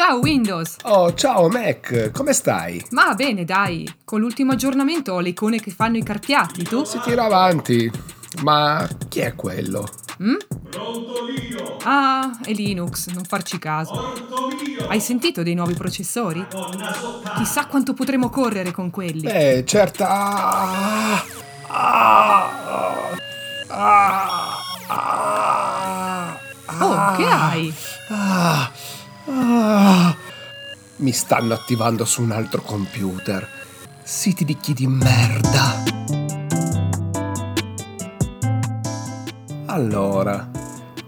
Ciao Windows! Oh, ciao Mac, come stai? Ma bene, dai. Con l'ultimo aggiornamento ho le icone che fanno i carpiati, tu? Si tira avanti. Ma chi è quello? Mm? Brontolino! Ah, è Linux, non farci caso. Ortolino! Hai sentito dei nuovi processori? Chissà quanto potremo correre con quelli. Eh, certa. Ah, ah, ah, ah, Oh, che hai? ah, ah. Mi stanno attivando su un altro computer. Siti di chi di merda. Allora,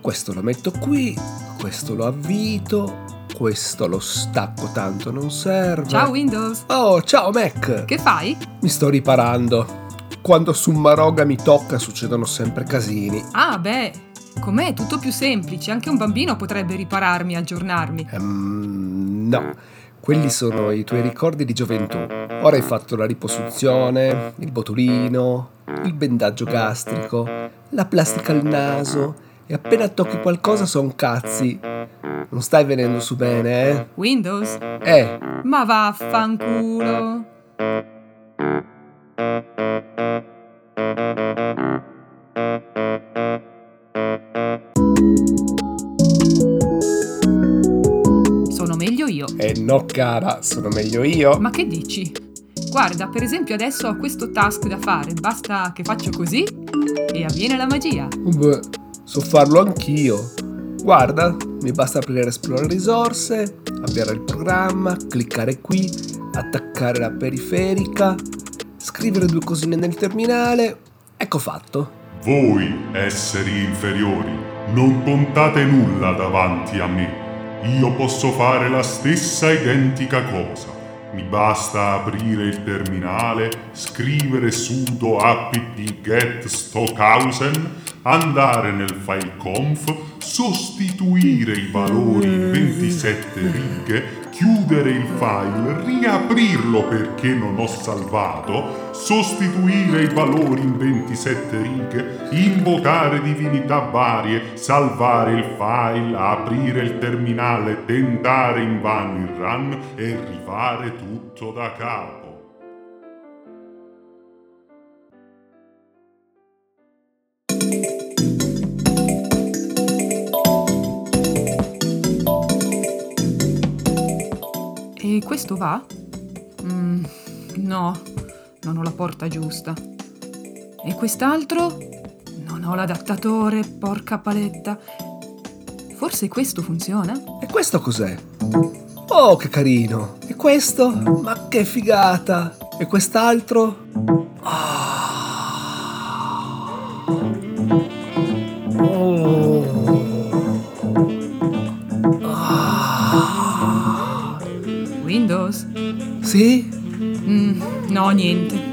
questo lo metto qui, questo lo avvito, questo lo stacco tanto non serve. Ciao Windows! Oh, ciao Mac! Che fai? Mi sto riparando. Quando su Maroga mi tocca succedono sempre casini. Ah, beh, con me è tutto più semplice. Anche un bambino potrebbe ripararmi, aggiornarmi. Ehm, no, quelli sono i tuoi ricordi di gioventù. Ora hai fatto la riposuzione, il botulino, il bendaggio gastrico, la plastica al naso e appena tocchi qualcosa son cazzi. Non stai venendo su bene, eh? Windows? Eh, Ma vaffanculo! Sono meglio io. eh no cara, sono meglio io. Ma che dici? Guarda, per esempio adesso ho questo task da fare, basta che faccio così e avviene la magia. Beh, so farlo anch'io. Guarda, mi basta aprire Esplora risorse, avviare il programma, cliccare qui, attaccare la periferica, scrivere due cosine nel terminale. Ecco fatto. Voi, esseri inferiori, non contate nulla davanti a me. Io posso fare la stessa identica cosa. Mi basta aprire il terminale, scrivere sudo apt get stockhausen, andare nel file conf, sostituire i valori in 27 righe, chiudere il file, riaprirlo perché non ho salvato, sostituire i valori in 27 righe, invocare divinità varie, salvare il file, aprire il terminale, tentare invano il run e rifare tutto da capo. Questo va? Mm, no, non ho la porta giusta. E quest'altro? Non ho l'adattatore, porca paletta. Forse questo funziona? E questo cos'è? Oh, che carino! E questo? Ma che figata! E quest'altro? Ah. Sì? Mm, no, niente.